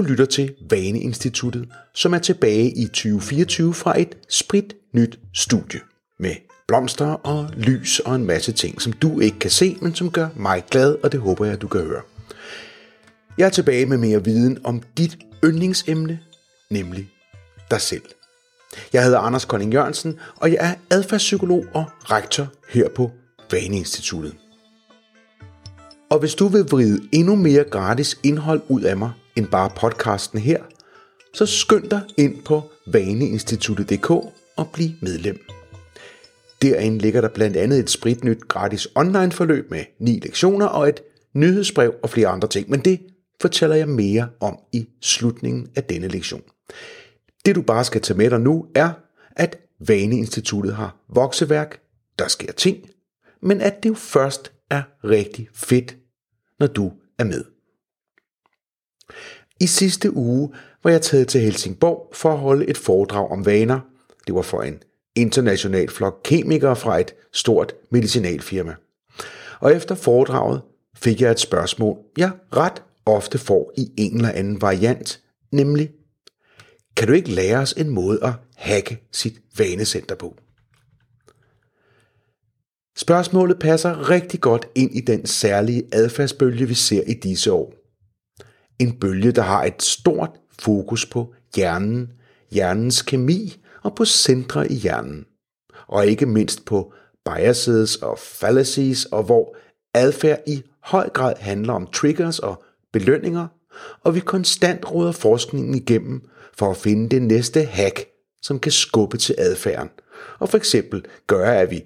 Du lytter til Vaneinstituttet, som er tilbage i 2024 fra et sprit nyt studie med blomster og lys og en masse ting, som du ikke kan se, men som gør mig glad, og det håber jeg, du kan høre. Jeg er tilbage med mere viden om dit yndlingsemne, nemlig dig selv. Jeg hedder Anders Kolding Jørgensen, og jeg er adfærdspsykolog og rektor her på Vaneinstituttet. Og hvis du vil vride endnu mere gratis indhold ud af mig end bare podcasten her, så skynd dig ind på vaneinstituttet.dk og bliv medlem. Derinde ligger der blandt andet et spritnyt gratis online forløb med ni lektioner og et nyhedsbrev og flere andre ting, men det fortæller jeg mere om i slutningen af denne lektion. Det du bare skal tage med dig nu er, at Vaneinstituttet har vokseværk, der sker ting, men at det jo først er rigtig fedt, når du er med. I sidste uge var jeg taget til Helsingborg for at holde et foredrag om vaner. Det var for en international flok kemikere fra et stort medicinalfirma. Og efter foredraget fik jeg et spørgsmål, jeg ret ofte får i en eller anden variant, nemlig, kan du ikke lære os en måde at hacke sit vanecenter på? Spørgsmålet passer rigtig godt ind i den særlige adfærdsbølge, vi ser i disse år. En bølge, der har et stort fokus på hjernen, hjernens kemi og på centre i hjernen. Og ikke mindst på biases og fallacies, og hvor adfærd i høj grad handler om triggers og belønninger, og vi konstant råder forskningen igennem for at finde det næste hack, som kan skubbe til adfærden, og for eksempel gøre, at vi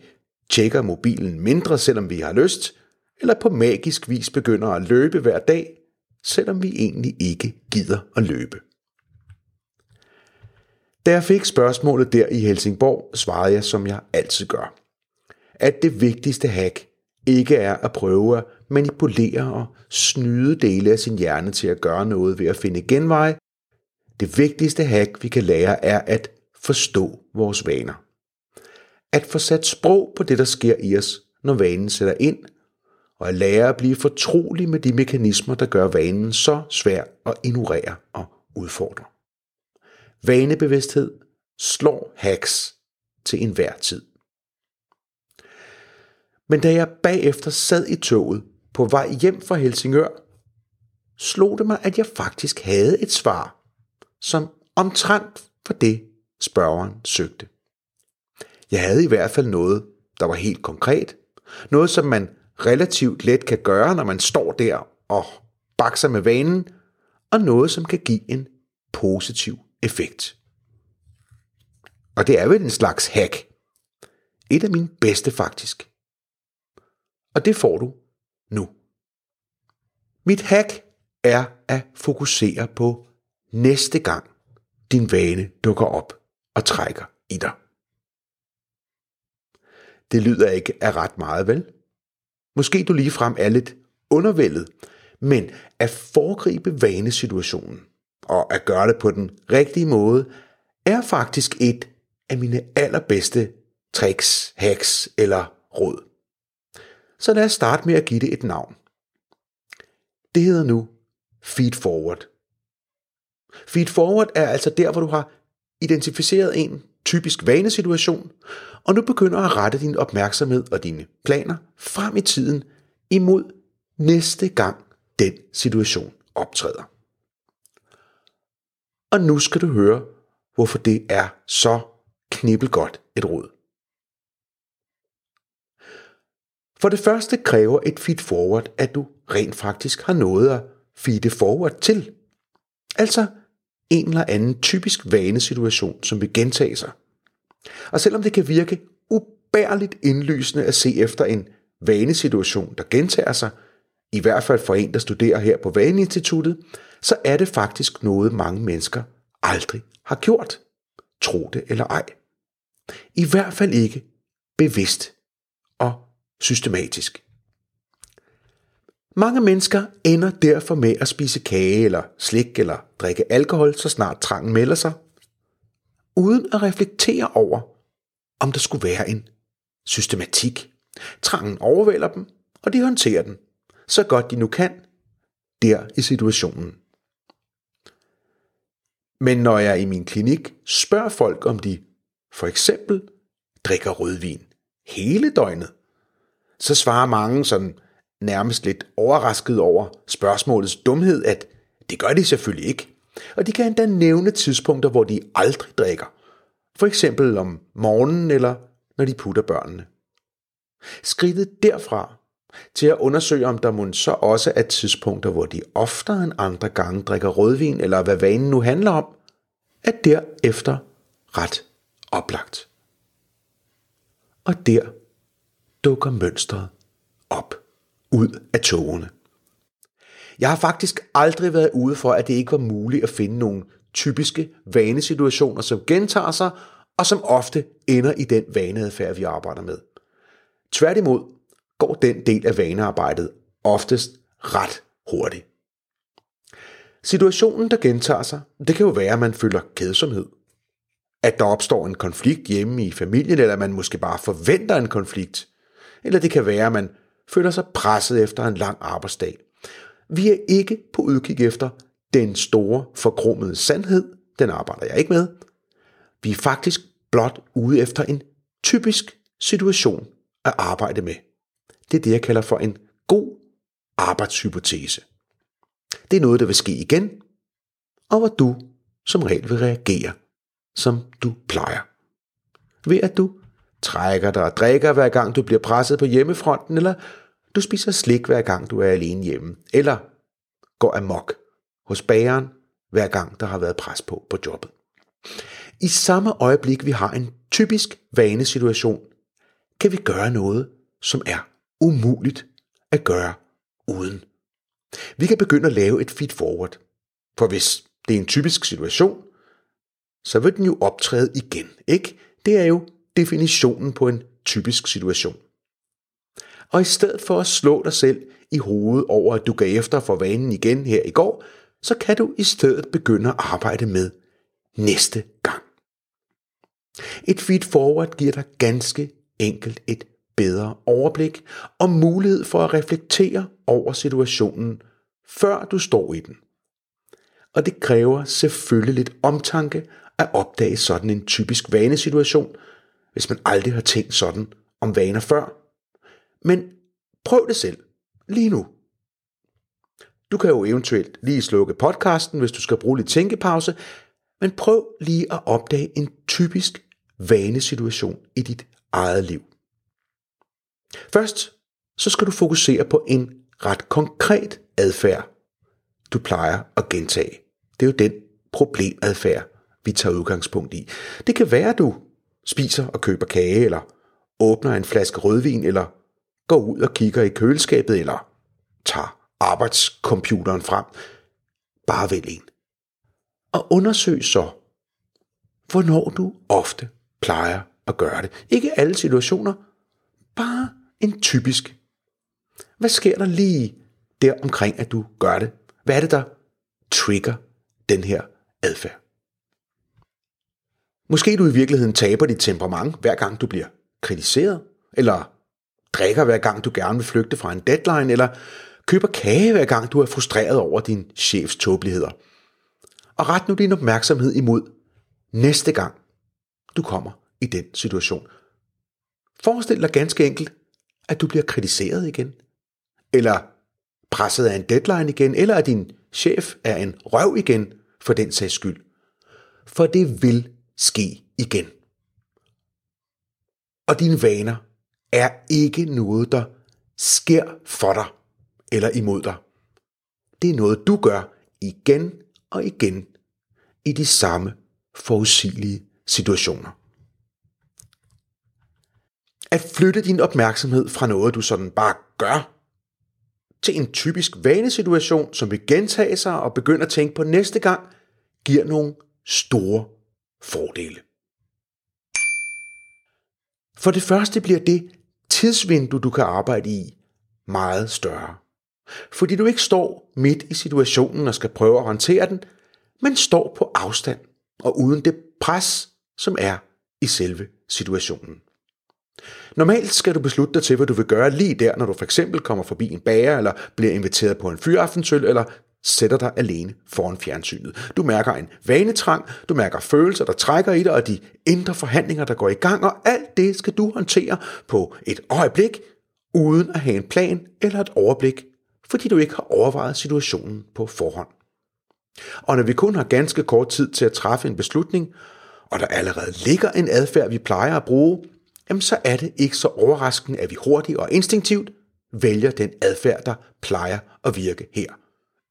tjekker mobilen mindre, selvom vi har lyst, eller på magisk vis begynder at løbe hver dag, selvom vi egentlig ikke gider at løbe. Da jeg fik spørgsmålet der i Helsingborg, svarede jeg, som jeg altid gør. At det vigtigste hack ikke er at prøve at manipulere og snyde dele af sin hjerne til at gøre noget ved at finde genveje. Det vigtigste hack, vi kan lære, er at forstå vores vaner. At få sat sprog på det, der sker i os, når vanen sætter ind, og at lære at blive fortrolig med de mekanismer, der gør vanen så svær at ignorere og udfordre. Vanebevidsthed slår hacks til enhver tid. Men da jeg bagefter sad i toget på vej hjem fra Helsingør, slog det mig, at jeg faktisk havde et svar, som omtrent for det spørgeren søgte. Jeg havde i hvert fald noget, der var helt konkret. Noget, som man relativt let kan gøre, når man står der og bakser med vanen, og noget, som kan give en positiv effekt. Og det er vel en slags hack. Et af mine bedste faktisk. Og det får du nu. Mit hack er at fokusere på næste gang din vane dukker op og trækker i dig. Det lyder ikke af ret meget, vel? Måske du lige frem er lidt undervældet, men at foregribe vanesituationen og at gøre det på den rigtige måde, er faktisk et af mine allerbedste tricks, hacks eller råd. Så lad os starte med at give det et navn. Det hedder nu Feed Forward. Feed Forward er altså der, hvor du har identificeret en typisk vanesituation, og nu begynder at rette din opmærksomhed og dine planer frem i tiden imod næste gang den situation optræder. Og nu skal du høre, hvorfor det er så knibbelgodt et råd. For det første kræver et feed forward, at du rent faktisk har noget at feede forward til. Altså en eller anden typisk vanesituation, som vil gentage sig. Og selvom det kan virke ubærligt indlysende at se efter en vanesituation, der gentager sig, i hvert fald for en, der studerer her på Vaneinstituttet, så er det faktisk noget, mange mennesker aldrig har gjort. Tro det eller ej. I hvert fald ikke bevidst og systematisk. Mange mennesker ender derfor med at spise kage eller slik eller drikke alkohol, så snart trangen melder sig, uden at reflektere over, om der skulle være en systematik. Trangen overvælder dem, og de håndterer den, så godt de nu kan, der i situationen. Men når jeg i min klinik spørger folk, om de for eksempel drikker rødvin hele døgnet, så svarer mange sådan nærmest lidt overrasket over spørgsmålets dumhed, at det gør de selvfølgelig ikke. Og de kan endda nævne tidspunkter, hvor de aldrig drikker. For eksempel om morgenen eller når de putter børnene. Skridtet derfra til at undersøge, om der må så også er tidspunkter, hvor de oftere end andre gange drikker rødvin, eller hvad vanen nu handler om, er derefter ret oplagt. Og der dukker mønstret op ud af togene. Jeg har faktisk aldrig været ude for, at det ikke var muligt at finde nogle typiske vanesituationer, som gentager sig, og som ofte ender i den vaneadfærd, vi arbejder med. Tværtimod går den del af vanearbejdet oftest ret hurtigt. Situationen, der gentager sig, det kan jo være, at man føler kedsomhed. At der opstår en konflikt hjemme i familien, eller man måske bare forventer en konflikt. Eller det kan være, at man føler sig presset efter en lang arbejdsdag. Vi er ikke på udkig efter den store, forkrummede sandhed. Den arbejder jeg ikke med. Vi er faktisk blot ude efter en typisk situation at arbejde med. Det er det, jeg kalder for en god arbejdshypotese. Det er noget, der vil ske igen, og hvor du som regel vil reagere, som du plejer. Ved at du trækker dig og drikker hver gang du bliver presset på hjemmefronten, eller du spiser slik hver gang du er alene hjemme, eller går amok hos bageren hver gang der har været pres på på jobbet. I samme øjeblik vi har en typisk vanesituation, kan vi gøre noget, som er umuligt at gøre uden. Vi kan begynde at lave et feed forward. For hvis det er en typisk situation, så vil den jo optræde igen, ikke? Det er jo definitionen på en typisk situation. Og i stedet for at slå dig selv i hovedet over, at du gav efter for vanen igen her i går, så kan du i stedet begynde at arbejde med næste gang. Et feed forward giver dig ganske enkelt et bedre overblik og mulighed for at reflektere over situationen, før du står i den. Og det kræver selvfølgelig lidt omtanke at opdage sådan en typisk vanesituation, hvis man aldrig har tænkt sådan om vaner før. Men prøv det selv, lige nu. Du kan jo eventuelt lige slukke podcasten, hvis du skal bruge lidt tænkepause, men prøv lige at opdage en typisk vanesituation i dit eget liv. Først så skal du fokusere på en ret konkret adfærd, du plejer at gentage. Det er jo den problemadfærd, vi tager udgangspunkt i. Det kan være, at du spiser og køber kage, eller åbner en flaske rødvin, eller går ud og kigger i køleskabet, eller tager arbejdscomputeren frem. Bare vælg en. Og undersøg så, hvornår du ofte plejer at gøre det. Ikke alle situationer, bare en typisk. Hvad sker der lige der omkring, at du gør det? Hvad er det, der trigger den her adfærd? Måske du i virkeligheden taber dit temperament, hver gang du bliver kritiseret, eller drikker hver gang du gerne vil flygte fra en deadline, eller køber kage hver gang du er frustreret over din chefs tåbeligheder. Og ret nu din opmærksomhed imod næste gang du kommer i den situation. Forestil dig ganske enkelt, at du bliver kritiseret igen, eller presset af en deadline igen, eller at din chef er en røv igen for den sags skyld. For det vil ske igen. Og dine vaner er ikke noget, der sker for dig eller imod dig. Det er noget, du gør igen og igen i de samme forudsigelige situationer. At flytte din opmærksomhed fra noget, du sådan bare gør, til en typisk vanesituation, som vil gentage sig og begynde at tænke på næste gang, giver nogle store fordele. For det første bliver det tidsvindue, du kan arbejde i, meget større. Fordi du ikke står midt i situationen og skal prøve at håndtere den, men står på afstand og uden det pres, som er i selve situationen. Normalt skal du beslutte dig til, hvad du vil gøre lige der, når du for eksempel kommer forbi en bager, eller bliver inviteret på en fyraftensøl, eller sætter dig alene foran fjernsynet. Du mærker en vanetrang, du mærker følelser, der trækker i dig, og de indre forhandlinger, der går i gang, og alt det skal du håndtere på et øjeblik, uden at have en plan eller et overblik, fordi du ikke har overvejet situationen på forhånd. Og når vi kun har ganske kort tid til at træffe en beslutning, og der allerede ligger en adfærd, vi plejer at bruge, jamen så er det ikke så overraskende, at vi hurtigt og instinktivt vælger den adfærd, der plejer at virke her.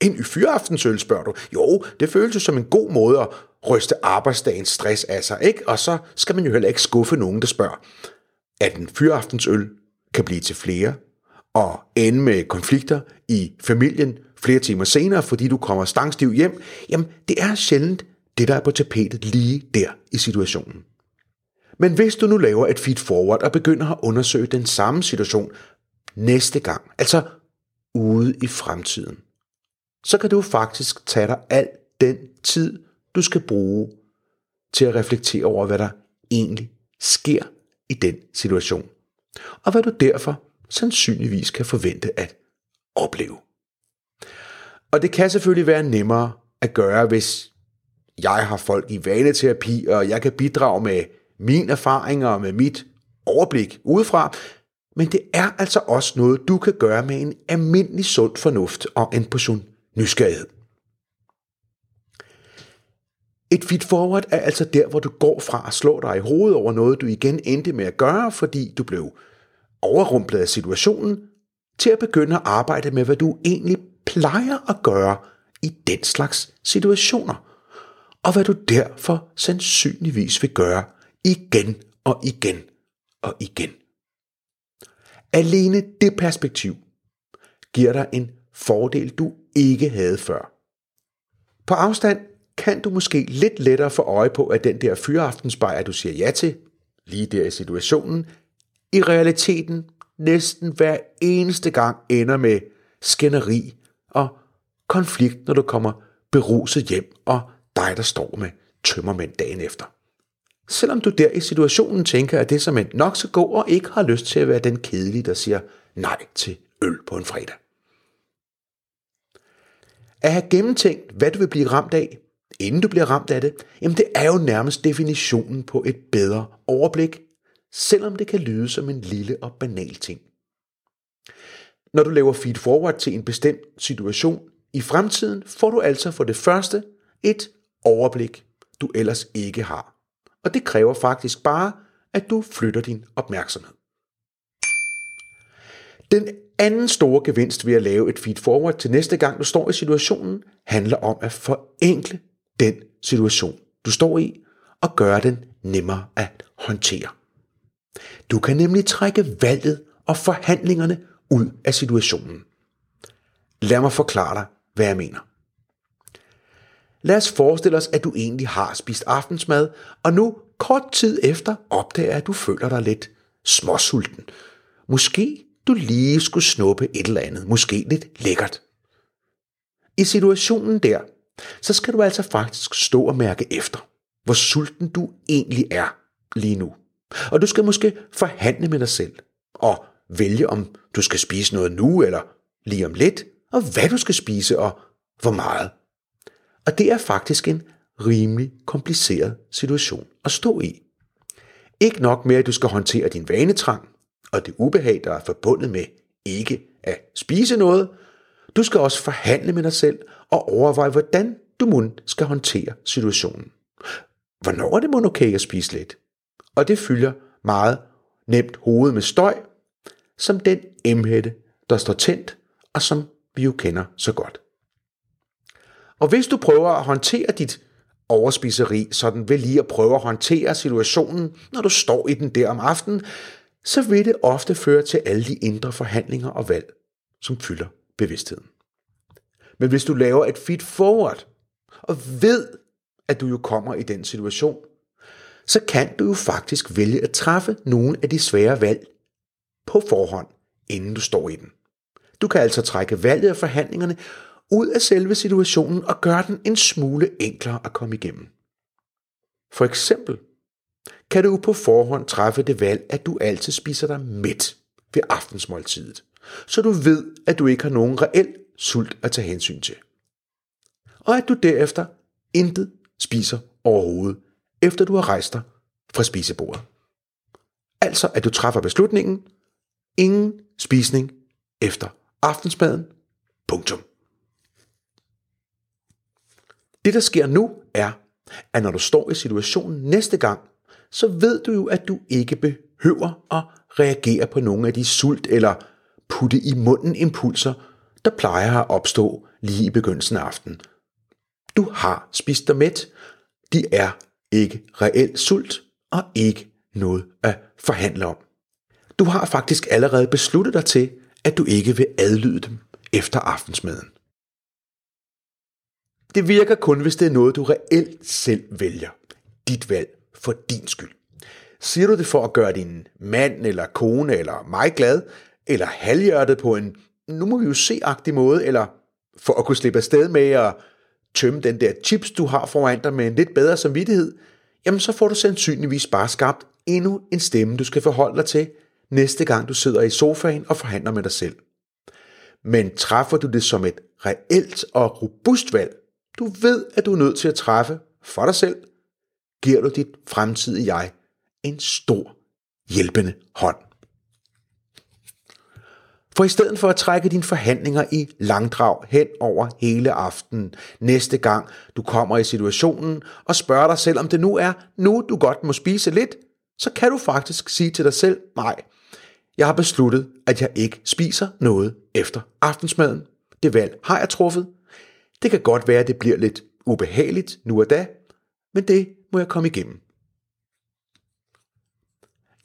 En i fyraftensøl, spørger du. Jo, det føles som en god måde at ryste arbejdsdagens stress af sig, ikke? Og så skal man jo heller ikke skuffe nogen, der spørger, at en fyraftensøl kan blive til flere, og ende med konflikter i familien flere timer senere, fordi du kommer stangstiv hjem, jamen det er sjældent det, der er på tapetet lige der i situationen. Men hvis du nu laver et feed forward og begynder at undersøge den samme situation næste gang, altså ude i fremtiden, så kan du faktisk tage dig al den tid, du skal bruge til at reflektere over, hvad der egentlig sker i den situation, og hvad du derfor sandsynligvis kan forvente at opleve. Og det kan selvfølgelig være nemmere at gøre, hvis jeg har folk i vaneterapi, og jeg kan bidrage med mine erfaringer og med mit overblik udefra, men det er altså også noget, du kan gøre med en almindelig sund fornuft og en portion nysgerrighed. Et feed forward er altså der, hvor du går fra at slå dig i hovedet over noget, du igen endte med at gøre, fordi du blev overrumplet af situationen, til at begynde at arbejde med, hvad du egentlig plejer at gøre i den slags situationer, og hvad du derfor sandsynligvis vil gøre igen og igen og igen. Alene det perspektiv giver dig en fordel, du ikke havde før. På afstand kan du måske lidt lettere få øje på, at den der fyraftensbajer, du siger ja til, lige der i situationen, i realiteten næsten hver eneste gang ender med skænderi og konflikt, når du kommer beruset hjem, og dig, der står med tømmermænd dagen efter. Selvom du der i situationen tænker, at det som en nok så god og ikke har lyst til at være den kedelige, der siger nej til øl på en fredag. At have gennemtænkt, hvad du vil blive ramt af, inden du bliver ramt af det, jamen det er jo nærmest definitionen på et bedre overblik, selvom det kan lyde som en lille og banal ting. Når du laver feed forward til en bestemt situation i fremtiden, får du altså for det første et overblik, du ellers ikke har. Og det kræver faktisk bare, at du flytter din opmærksomhed. Den anden store gevinst ved at lave et feed forward til næste gang du står i situationen, handler om at forenkle den situation, du står i, og gøre den nemmere at håndtere. Du kan nemlig trække valget og forhandlingerne ud af situationen. Lad mig forklare dig, hvad jeg mener. Lad os forestille os, at du egentlig har spist aftensmad, og nu kort tid efter opdager, at du føler dig lidt småsulten. Måske du lige skulle snuppe et eller andet, måske lidt lækkert. I situationen der, så skal du altså faktisk stå og mærke efter, hvor sulten du egentlig er lige nu. Og du skal måske forhandle med dig selv, og vælge om du skal spise noget nu eller lige om lidt, og hvad du skal spise og hvor meget. Og det er faktisk en rimelig kompliceret situation at stå i. Ikke nok med, at du skal håndtere din vanetrang og det ubehag, der er forbundet med ikke at spise noget. Du skal også forhandle med dig selv og overveje, hvordan du mun skal håndtere situationen. Hvornår er det mon okay at spise lidt? Og det fylder meget nemt hovedet med støj, som den emhætte, der står tændt, og som vi jo kender så godt. Og hvis du prøver at håndtere dit overspiseri, sådan ved lige at prøve at håndtere situationen, når du står i den der om aftenen, så vil det ofte føre til alle de indre forhandlinger og valg, som fylder bevidstheden. Men hvis du laver et feed forward, og ved, at du jo kommer i den situation, så kan du jo faktisk vælge at træffe nogle af de svære valg på forhånd, inden du står i den. Du kan altså trække valget af forhandlingerne ud af selve situationen og gøre den en smule enklere at komme igennem. For eksempel kan du på forhånd træffe det valg, at du altid spiser dig mæt ved aftensmåltidet, så du ved, at du ikke har nogen reel sult at tage hensyn til. og at du derefter intet spiser overhovedet, efter du har rejst dig fra spisebordet. Altså at du træffer beslutningen, ingen spisning efter aftensmaden, punktum. Det der sker nu er, at når du står i situationen næste gang, så ved du jo, at du ikke behøver at reagere på nogle af de sult eller putte i munden impulser, der plejer at opstå lige i begyndelsen af aftenen. Du har spist dig mæt. De er ikke reelt sult og ikke noget at forhandle om. Du har faktisk allerede besluttet dig til, at du ikke vil adlyde dem efter aftensmaden. Det virker kun, hvis det er noget, du reelt selv vælger. Dit valg for din skyld. Siger du det for at gøre din mand eller kone eller mig glad, eller halvhjertet på en, nu må vi jo se-agtig måde, eller for at kunne slippe afsted med at tømme den der chips, du har foran dig med en lidt bedre samvittighed, jamen så får du sandsynligvis bare skabt endnu en stemme, du skal forholde dig til, næste gang du sidder i sofaen og forhandler med dig selv. Men træffer du det som et reelt og robust valg, du ved, at du er nødt til at træffe for dig selv, giver du dit fremtidige jeg en stor hjælpende hånd. For i stedet for at trække dine forhandlinger i langdrag hen over hele aftenen, næste gang du kommer i situationen og spørger dig selv, om det nu er nu, du godt må spise lidt, så kan du faktisk sige til dig selv, nej, jeg har besluttet, at jeg ikke spiser noget efter aftensmaden. Det valg har jeg truffet. Det kan godt være, at det bliver lidt ubehageligt nu og da, men det må jeg komme igennem.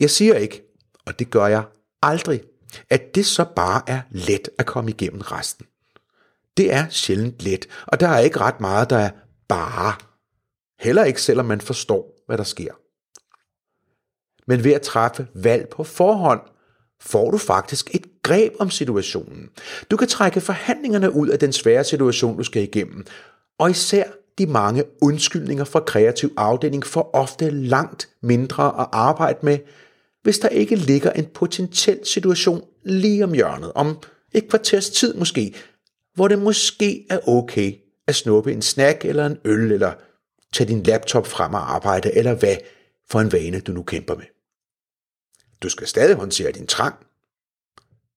Jeg siger ikke, og det gør jeg aldrig, at det så bare er let at komme igennem resten. Det er sjældent let, og der er ikke ret meget, der er bare. Heller ikke selvom man forstår, hvad der sker. Men ved at træffe valg på forhånd, får du faktisk et greb om situationen. Du kan trække forhandlingerne ud af den svære situation, du skal igennem. Og især de mange undskyldninger fra kreativ afdeling for ofte langt mindre at arbejde med, hvis der ikke ligger en potentiel situation lige om hjørnet, om et kvarters tid måske, hvor det måske er okay at snuppe en snack eller en øl, eller tage din laptop frem og arbejde, eller hvad for en vane du nu kæmper med. Du skal stadig håndtere din trang,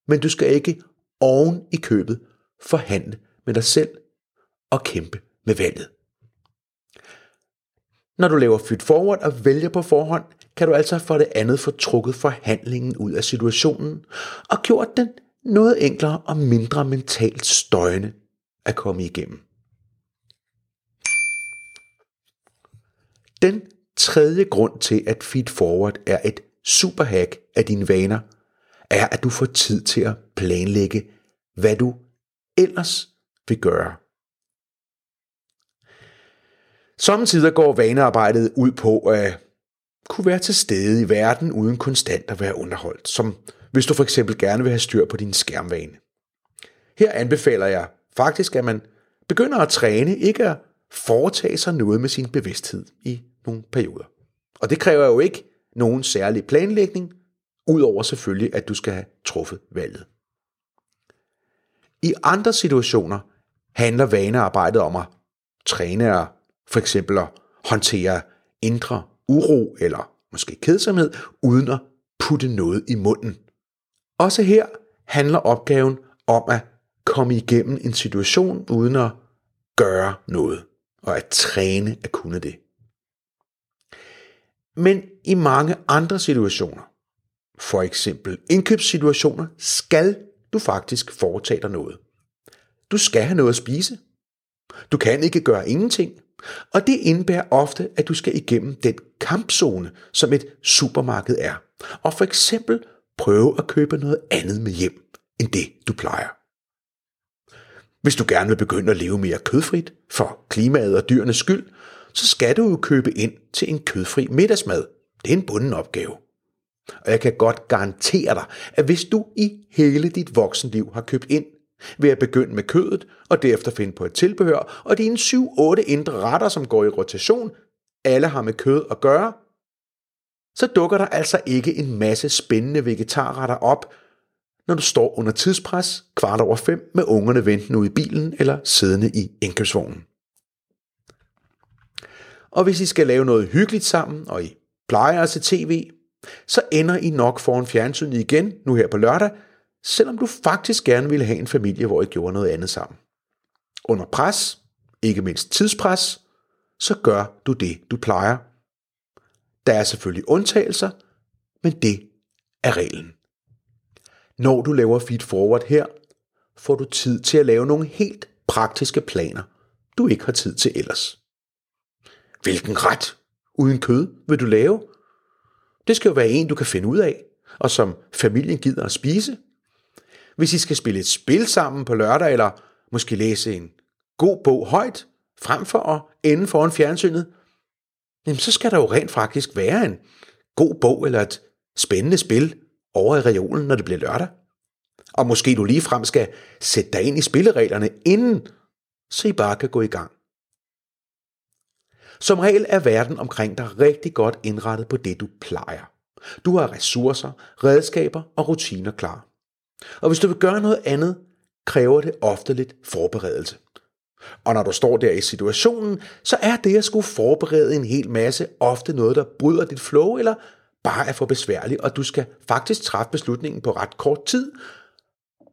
men du skal ikke oven i købet forhandle med dig selv og kæmpe med valget. Når du laver Fit forward og vælger på forhånd, kan du altså for det andet få trukket forhandlingen ud af situationen og gjort den noget enklere og mindre mentalt støjende at komme igennem. Den tredje grund til, at feed forward er et superhack af dine vaner, er, at du får tid til at planlægge, hvad du ellers vil gøre. Samtidig går vanearbejdet ud på at kunne være til stede i verden uden konstant at være underholdt, som hvis du for eksempel gerne vil have styr på din skærmvane. Her anbefaler jeg faktisk, at man begynder at træne, ikke at foretage sig noget med sin bevidsthed i nogle perioder. Og det kræver jo ikke nogen særlig planlægning, udover selvfølgelig, at du skal have truffet valget. I andre situationer handler vanearbejdet om at træne og for eksempel at håndtere indre uro eller måske kedsomhed, uden at putte noget i munden. Også her handler opgaven om at komme igennem en situation uden at gøre noget, og at træne at kunne det. Men i mange andre situationer, for eksempel indkøbssituationer, skal du faktisk foretage dig noget. Du skal have noget at spise. Du kan ikke gøre ingenting. Og det indebærer ofte, at du skal igennem den kampzone, som et supermarked er. Og for eksempel prøve at købe noget andet med hjem, end det du plejer. Hvis du gerne vil begynde at leve mere kødfrit for klimaet og dyrenes skyld, så skal du jo købe ind til en kødfri middagsmad. Det er en bunden opgave. Og jeg kan godt garantere dig, at hvis du i hele dit voksenliv har købt ind ved at begynde med kødet og derefter finde på et tilbehør, og dine 7-8 indre retter, som går i rotation, alle har med kød at gøre, så dukker der altså ikke en masse spændende vegetarretter op, når du står under tidspres kvart over fem med ungerne ventende ude i bilen eller siddende i indkøbsvognen. Og hvis I skal lave noget hyggeligt sammen, og I plejer at se tv, så ender I nok foran fjernsynet igen, nu her på lørdag, selvom du faktisk gerne ville have en familie, hvor I gjorde noget andet sammen. Under pres, ikke mindst tidspres, så gør du det, du plejer. Der er selvfølgelig undtagelser, men det er reglen. Når du laver feed forward her, får du tid til at lave nogle helt praktiske planer, du ikke har tid til ellers. Hvilken ret uden kød vil du lave? Det skal jo være en, du kan finde ud af, og som familien gider at spise. Hvis I skal spille et spil sammen på lørdag, eller måske læse en god bog højt, frem for at ende foran fjernsynet, jamen så skal der jo rent faktisk være en god bog eller et spændende spil over i reolen, når det bliver lørdag. Og måske du lige frem skal sætte dig ind i spillereglerne inden, så I bare kan gå i gang. Som regel er verden omkring dig rigtig godt indrettet på det, du plejer. Du har ressourcer, redskaber og rutiner klar. Og hvis du vil gøre noget andet, kræver det ofte lidt forberedelse. Og når du står der i situationen, så er det at skulle forberede en hel masse ofte noget, der bryder dit flow, eller bare er for besværligt, og du skal faktisk træffe beslutningen på ret kort tid,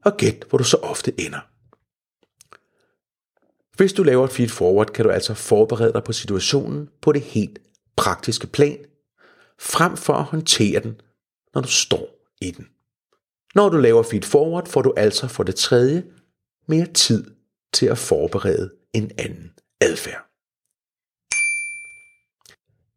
og gæt, hvor du så ofte ender. Hvis du laver et feed forward, kan du altså forberede dig på situationen på det helt praktiske plan, frem for at håndtere den, når du står i den. Når du laver feed forward, får du altså for det tredje mere tid til at forberede en anden adfærd.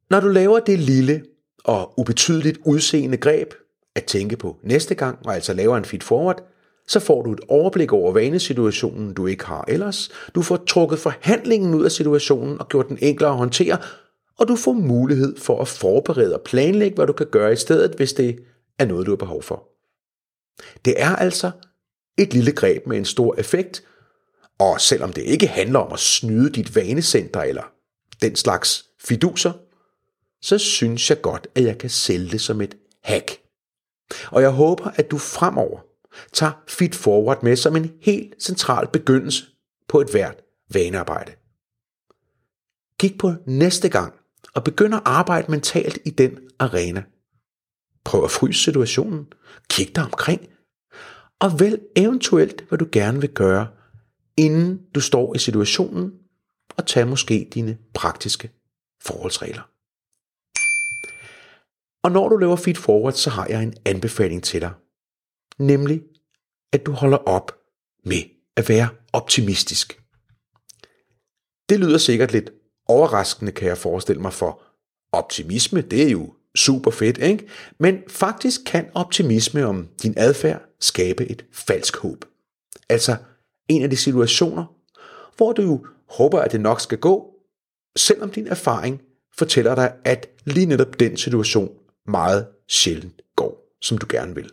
Når du laver det lille og ubetydeligt udseende greb at tænke på næste gang, og altså laver en feed forward, så får du et overblik over vanesituationen, du ikke har ellers. Du får trukket forhandlingen ud af situationen og gjort den enklere at håndtere, og du får mulighed for at forberede og planlægge, hvad du kan gøre i stedet, hvis det er noget, du har behov for. Det er altså et lille greb med en stor effekt, og selvom det ikke handler om at snyde dit vanecenter eller den slags fiduser, så synes jeg godt, at jeg kan sælge det som et hack. Og jeg håber, at du fremover tager Fit Forward med som en helt central begyndelse på et hvert vanearbejde. Kig på næste gang og begynd at arbejde mentalt i den arena. Prøv at fryse situationen. Kig dig omkring. Og vælg eventuelt, hvad du gerne vil gøre, inden du står i situationen, og tag måske dine praktiske forholdsregler. Og når du laver feed forward, så har jeg en anbefaling til dig. Nemlig, at du holder op med at være optimistisk. Det lyder sikkert lidt overraskende, kan jeg forestille mig, for optimisme, det er jo super fedt, ikke? Men faktisk kan optimisme om din adfærd skabe et falsk håb. Altså en af de situationer, hvor du jo håber, at det nok skal gå, selvom din erfaring fortæller dig, at lige netop den situation meget sjældent går, som du gerne vil.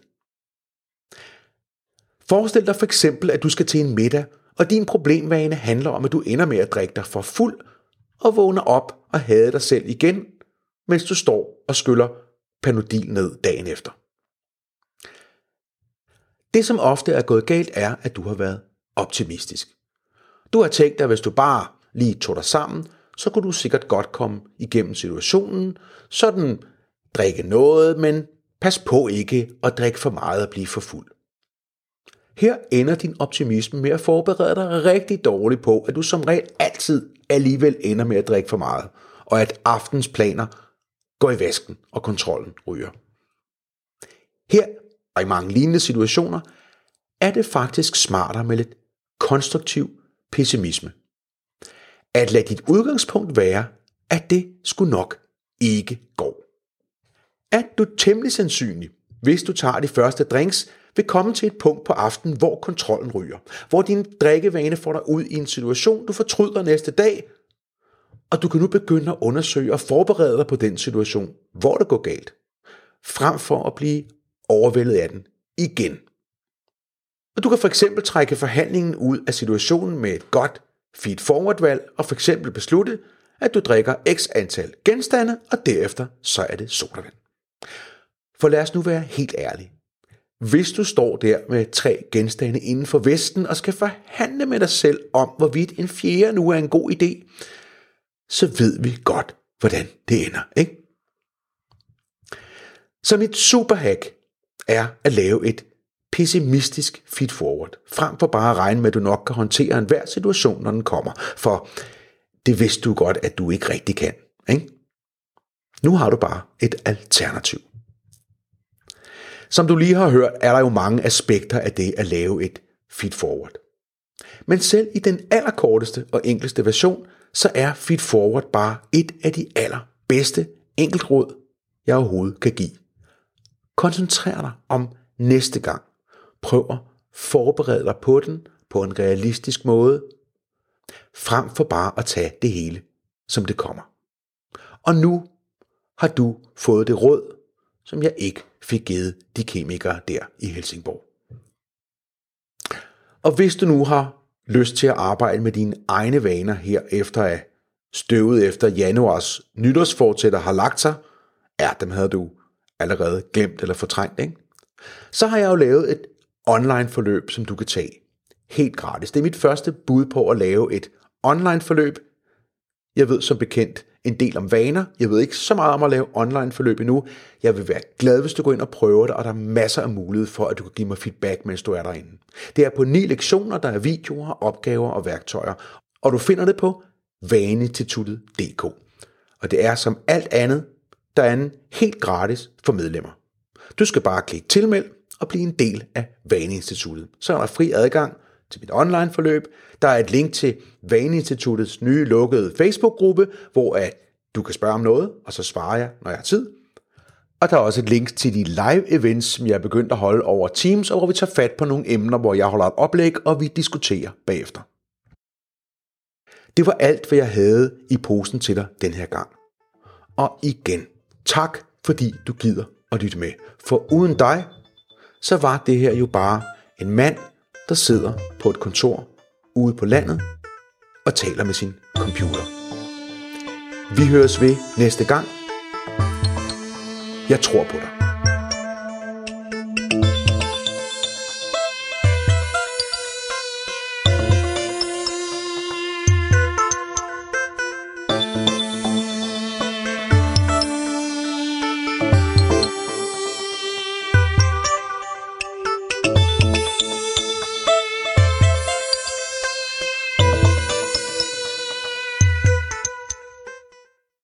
Forestil dig for eksempel, at du skal til en middag, og din problemvane handler om, at du ender med at drikke dig for fuld og vågner op og hader dig selv igen, mens du står og skyller panodil ned dagen efter. Det, som ofte er gået galt, er, at du har været optimistisk. Du har tænkt dig, at hvis du bare lige tog dig sammen, så kunne du sikkert godt komme igennem situationen, sådan drikke noget, men pas på ikke at drikke for meget og blive for fuld. Her ender din optimisme med at forberede dig rigtig dårligt på, at du som regel altid alligevel ender med at drikke for meget, og at aftens planer går i vasken, og kontrollen ryger. Her og i mange lignende situationer er det faktisk smartere med lidt konstruktiv pessimisme. At lade dit udgangspunkt være, at det skulle nok ikke gå. At du temmelig sandsynlig, hvis du tager de første drinks, vil komme til et punkt på aftenen, hvor kontrollen ryger. Hvor din drikkevane får dig ud i en situation, du fortryder næste dag, og du kan nu begynde at undersøge og forberede dig på den situation, hvor det går galt, frem for at blive overvældet af den igen. Og du kan for eksempel trække forhandlingen ud af situationen med et godt feed-forward-valg og for eksempel beslutte, at du drikker x antal genstande, og derefter så er det sodavand. For lad os nu være helt ærlige. Hvis du står der med tre genstande inden for Vesten og skal forhandle med dig selv om, hvorvidt en fjerde nu er en god idé, så ved vi godt, hvordan det ender. Ikke? Så mit superhack er at lave et pessimistisk feed forward, frem for bare at regne med, at du nok kan håndtere enhver situation, når den kommer. For det vidste du godt, at du ikke rigtig kan. Ikke? Nu har du bare et alternativ. Som du lige har hørt, er der jo mange aspekter af det at lave et feed forward. Men selv i den allerkorteste og enkleste version, så er Fit forward bare et af de allerbedste enkeltråd, jeg overhovedet kan give. Koncentrer dig om næste gang. Prøv at forberede dig på den på en realistisk måde, frem for bare at tage det hele, som det kommer. Og nu har du fået det råd, som jeg ikke fik givet de kemikere der i Helsingborg. Og hvis du nu har lyst til at arbejde med dine egne vaner her efter at støvet efter januars nytårsfortsætter har lagt sig, ja, dem havde du allerede glemt eller fortrængt, ikke? Så har jeg jo lavet et online forløb, som du kan tage helt gratis. Det er mit første bud på at lave et online forløb. Jeg ved som bekendt en del om vaner. Jeg ved ikke så meget om at lave online forløb endnu. Jeg vil være glad, hvis du går ind og prøver det, og der er masser af mulighed for, at du kan give mig feedback, mens du er derinde. Det er på ni lektioner, der er videoer, opgaver og værktøjer, og du finder det på vaneinstituttet.dk. Og det er som alt andet, der er en helt gratis for medlemmer. Du skal bare klikke tilmeld og blive en del af Vaneinstituttet. Så er der fri adgang til mit online forløb. Der er et link til Vaneinstituttets nye lukkede Facebook-gruppe, hvor at du kan spørge om noget, og så svarer jeg, når jeg har tid. Og der er også et link til de live events, som jeg er begyndt at holde over Teams, og hvor vi tager fat på nogle emner, hvor jeg holder et oplæg, og vi diskuterer bagefter. Det var alt, hvad jeg havde i posen til dig den her gang. Og igen, tak fordi du gider at lytte med. For uden dig, så var det her jo bare en mand, der sidder på et kontor ude på landet og taler med sin computer. Vi høres ved næste gang. Jeg tror på dig.